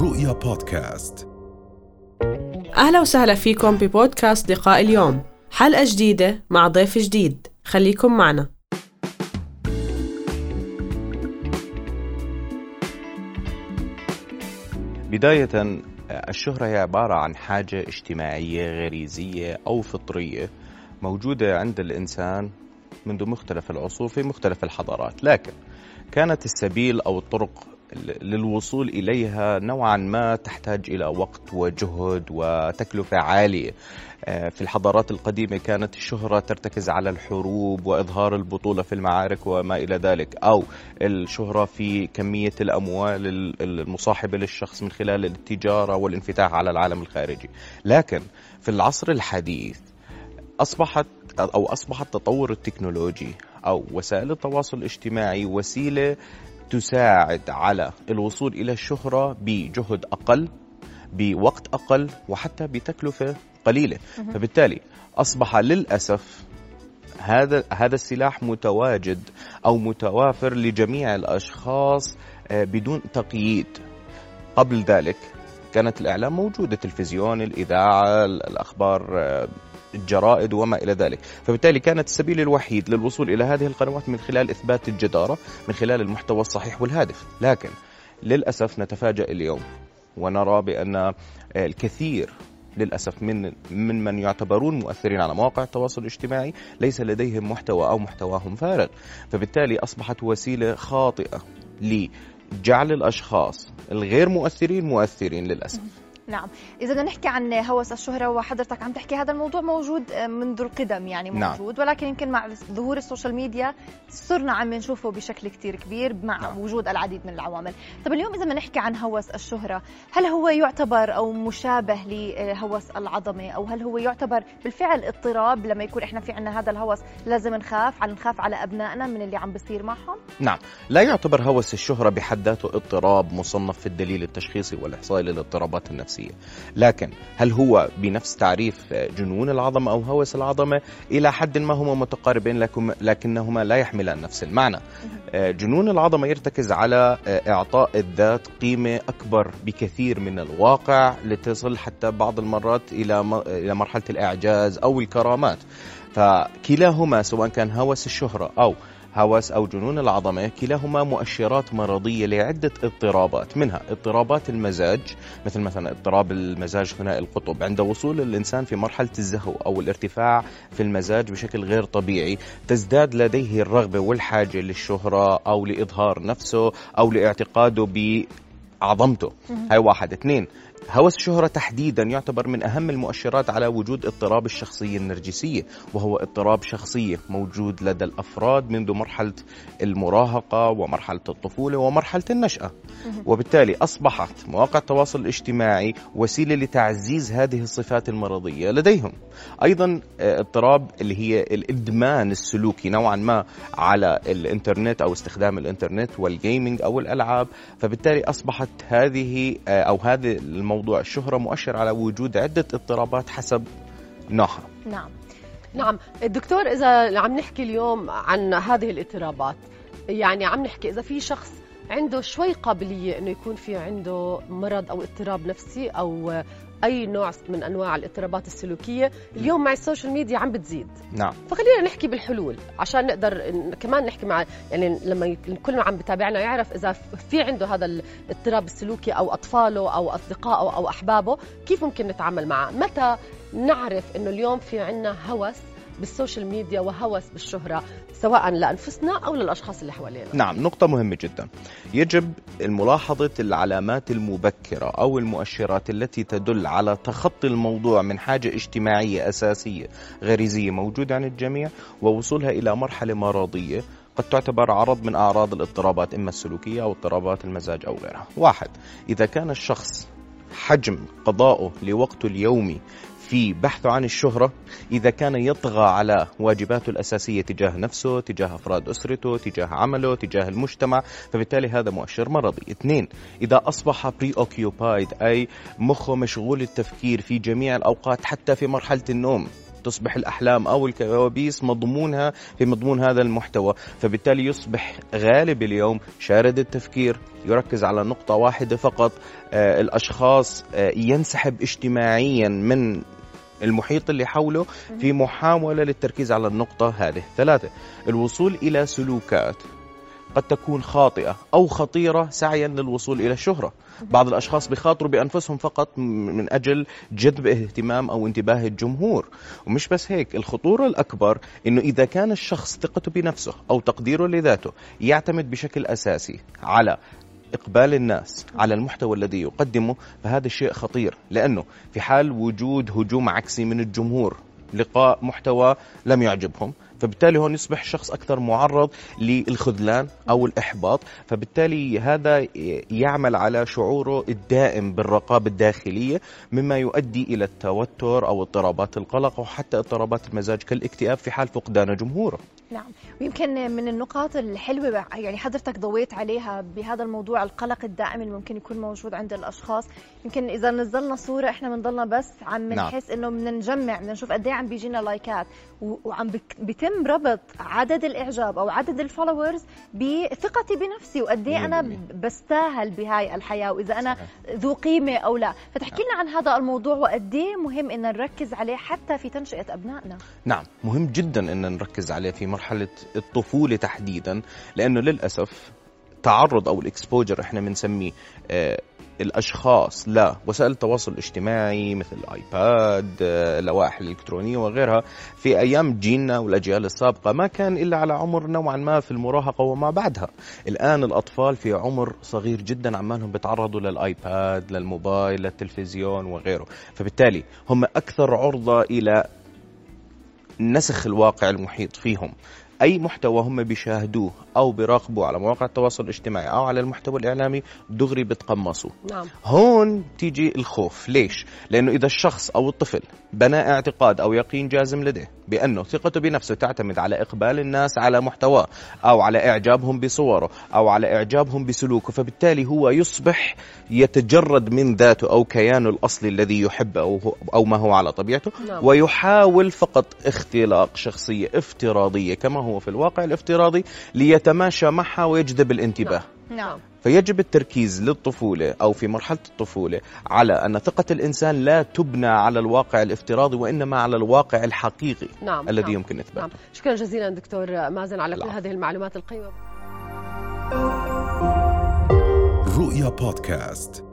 رؤيا بودكاست. أهلا وسهلا فيكم ببودكاست لقاء اليوم. حلقة جديدة مع ضيف جديد. خليكم معنا. بداية الشهرة هي عبارة عن حاجة اجتماعية غريزية أو فطرية موجودة عند الإنسان منذ مختلف العصور في مختلف الحضارات. لكن كانت السبيل أو الطرق للوصول إليها نوعا ما تحتاج إلى وقت وجهد وتكلفة عالية. آه، في الحضارات القديمة كانت الشهرة ترتكز على الحروب وإظهار البطولة في المعارك وما إلى ذلك أو الشهرة في كمية الأموال المصاحبة للشخص من خلال التجارة والانفتاح على العالم الخارجي. لكن في العصر الحديث أصبحت أو أصبح التطور التكنولوجي أو وسائل التواصل الاجتماعي وسيلة تساعد على الوصول إلى الشهرة بجهد أقل بوقت أقل وحتى بتكلفة قليلة. فبالتالي أصبح للأسف هذا هذا السلاح متواجد أو متوافر لجميع الأشخاص آه، بدون تقييد. قبل ذلك كانت الإعلام موجودة التلفزيون الإذاعة الأخبار آه، الجرائد وما إلى ذلك. فبالتالي كانت السبيل الوحيد للوصول إلى هذه القنوات من خلال إثبات الجدارة من خلال المحتوى الصحيح والهادف. لكن للأسف نتفاجأ اليوم ونرى بأن الكثير للأسف من من من يعتبرون مؤثرين على مواقع التواصل الاجتماعي ليس لديهم محتوى أو محتواهم فارغ. فبالتالي أصبحت وسيلة خاطئة لجعل الأشخاص الغير مؤثرين مؤثرين للأسف. نعم إذا بدنا نحكي عن هوس الشهرة وحضرتك عم تحكي هذا الموضوع موجود آه، منذ القدم يعني نعم. موجود نعم. ولكن يمكن مع ظهور ال social media صرنا عم نشوفه بشكل كتير كبير مع نعم. وجود العديد من العوامل طب اليوم إذا بدنا نحكي عن هوس الشهرة هل هو يعتبر أو مشابه لهوس العظمة أو هل هو يعتبر بالفعل اضطراب لما يكون إحنا في عنا هذا الهوس لازم نخاف عن نخاف على أبنائنا من اللي عم بيصير معهم نعم لا يعتبر هوس الشهرة بحد ذاته اضطراب مصنف في الدليل التشخيصي والإحصائي للاضطرابات النفسية لكن هل هو بنفس تعريف جنون العظمة أو هوس العظمة؟ إلى حد ما هما متقاربين لكنهما لا يحملان نفس المعنى. آه، جنون العظمة يرتكز على آه، إعطاء الذات قيمة أكبر بكثير من الواقع لتصل حتى بعض المرات إلى مرحلة الإعجاز أو الكرامات. فكلاهما سواء كان هوس الشهرة أو هوس أو جنون العظمة كلاهما مؤشرات مرضية لعدة اضطرابات منها اضطرابات المزاج مثل مثلا اضطراب المزاج ثنائي القطب. عند وصول الإنسان في مرحلة الزهو أو الارتفاع في المزاج بشكل غير طبيعي تزداد لديه الرغبة والحاجة للشهرة أو لإظهار نفسه أو لاعتقاده بعظمته. هاي واحد. اثنين هوس الشهرة تحديدا يعتبر من أهم المؤشرات على وجود اضطراب الشخصية النرجسية وهو اضطراب شخصية موجود لدى الأفراد منذ مرحلة المراهقة ومرحلة الطفولة ومرحلة النشأة. وبالتالي أصبحت مواقع التواصل الاجتماعي وسيلة لتعزيز هذه الصفات المرضية لديهم. أيضا آه، اضطراب اللي هي الإدمان السلوكي نوعا ما على الإنترنت أو استخدام الإنترنت والجيمنج أو الألعاب. فبالتالي أصبحت هذه آه، أو هذه الموضوع الشهرة مؤشر على وجود عدة اضطرابات حسب نوعها نعم. نعم. الدكتور إذا عم نحكي اليوم عن هذه الاضطرابات يعني عم نحكي إذا في شخص عنده شوي قابلية إنه يكون في عنده مرض أو اضطراب نفسي أو أي نوع من أنواع الاضطرابات السلوكية. اليوم مع ال social media عم بتزيد. نعم. فخلينا نحكي بالحلول عشان نقدر كمان نحكي مع يعني لما كل ما عم بتابعنا يعرف إذا في عنده هذا الاضطراب السلوكي أو أطفاله أو أصدقائه أو أحبابه كيف ممكن نتعامل معه؟ متى نعرف إنه اليوم في عنا هوس بالسوشيال ميديا وهوس بالشهرة سواء لأنفسنا أو للأشخاص اللي حوالينا. نعم نقطة مهمة جدا. يجب ملاحظة العلامات المبكرة أو المؤشرات التي تدل على تخطي الموضوع من حاجة اجتماعية أساسية غريزية موجودة عند الجميع ووصولها إلى مرحلة مرضية قد تعتبر عرض من أعراض الاضطرابات إما السلوكية أو اضطرابات المزاج أو غيرها. واحد إذا كان الشخص حجم قضاؤه لوقته اليومي في بحثه عن الشهرة إذا كان يطغى على واجباته الأساسية تجاه نفسه تجاه أفراد أسرته تجاه عمله تجاه المجتمع فبالتالي هذا مؤشر مرضي. اثنين إذا أصبح preoccupied أي مخه مشغول التفكير في جميع الأوقات حتى في مرحلة النوم تصبح الأحلام أو الكوابيس مضمونها في مضمون هذا المحتوى فبالتالي يصبح غالب اليوم شارد التفكير يركز على نقطة واحدة فقط آه الأشخاص آه ينسحب اجتماعيا من المحيط اللي حوله في محاولة للتركيز على النقطة هذه. ثلاثة الوصول إلى سلوكات قد تكون خاطئة أو خطيرة سعيا للوصول إلى الشهرة بعض الأشخاص بخاطروا بأنفسهم فقط من أجل جذب اهتمام أو انتباه الجمهور. ومش بس هيك الخطورة الأكبر أنه إذا كان الشخص ثقته بنفسه أو تقديره لذاته يعتمد بشكل أساسي على إقبال الناس على المحتوى الذي يقدمه فهذا الشيء خطير لأنه في حال وجود هجوم عكسي من الجمهور لقاء محتوى لم يعجبهم فبالتالي هون يصبح الشخص أكثر معرض للخذلان أو الإحباط فبالتالي هذا يعمل على شعوره الدائم بالرقابة الداخلية مما يؤدي إلى التوتر أو اضطرابات القلق أو حتى اضطرابات المزاج كالاكتئاب في حال فقدان جمهوره. نعم. ويمكن من النقاط الحلوة يعني حضرتك ضويت عليها بهذا الموضوع القلق الدائم اللي ممكن يكون موجود عند الأشخاص. يمكن إذا نزلنا صورة إحنا بنضلنا بس عم نحس نعم. إنه بدنا نجمع بدنا نشوف قد إيه عم بيجينا لايكات وعم بيتم ربط عدد الإعجاب أو عدد ال followers بثقتي بنفسي وقد إيه أنا بستاهل بهاي الحياة وإذا أنا ذو قيمة أو لا. فتحكي لنا عن هذا الموضوع وقد إيه مهم إن نركز عليه حتى في تنشئة أبنائنا. نعم. مهم جدا إن نركز عليه في مرحلة الطفولة تحديدا لأنه للأسف تعرض أو ال exposure إحنا بنسميه آه، الأشخاص لوسائل التواصل الاجتماعي مثل الايباد اللوائح الإلكترونية وغيرها في أيام جيلنا والأجيال السابقة ما كان إلا على عمر نوعا ما في المراهقة وما بعدها. الآن الأطفال في عمر صغير جدا عمالهم بيتعرضوا للآيباد للموبايل للتلفزيون وغيره. فبالتالي هم أكثر عرضة إلى نسخ الواقع المحيط فيهم. أي محتوى هم بيشاهدوه أو بيراقبوه على مواقع التواصل الاجتماعي أو على المحتوى الإعلامي دغري بتقمصوا نعم. هون تيجي الخوف ليش لأنه إذا الشخص أو الطفل بنى اعتقاد أو يقين جازم لديه بأنه ثقته بنفسه تعتمد على إقبال الناس على محتواه أو على إعجابهم بصوره أو على إعجابهم بسلوكه فبالتالي هو يصبح يتجرد من ذاته أو كيانه الاصلي الذي يحبه أو أو ما هو على طبيعته نعم. ويحاول فقط اختلاق شخصية افتراضية كما هو في الواقع الافتراضي ليتماشى معها ويجذب الانتباه نعم. نعم. فيجب التركيز للطفولة أو في مرحلة الطفولة على أن ثقة الإنسان لا تبنى على الواقع الافتراضي وإنما على الواقع الحقيقي نعم. الذي نعم. يمكن إثباته نعم. شكرا جزيلا دكتور مازن على كل هذه المعلومات القيمة رؤيا بودكاست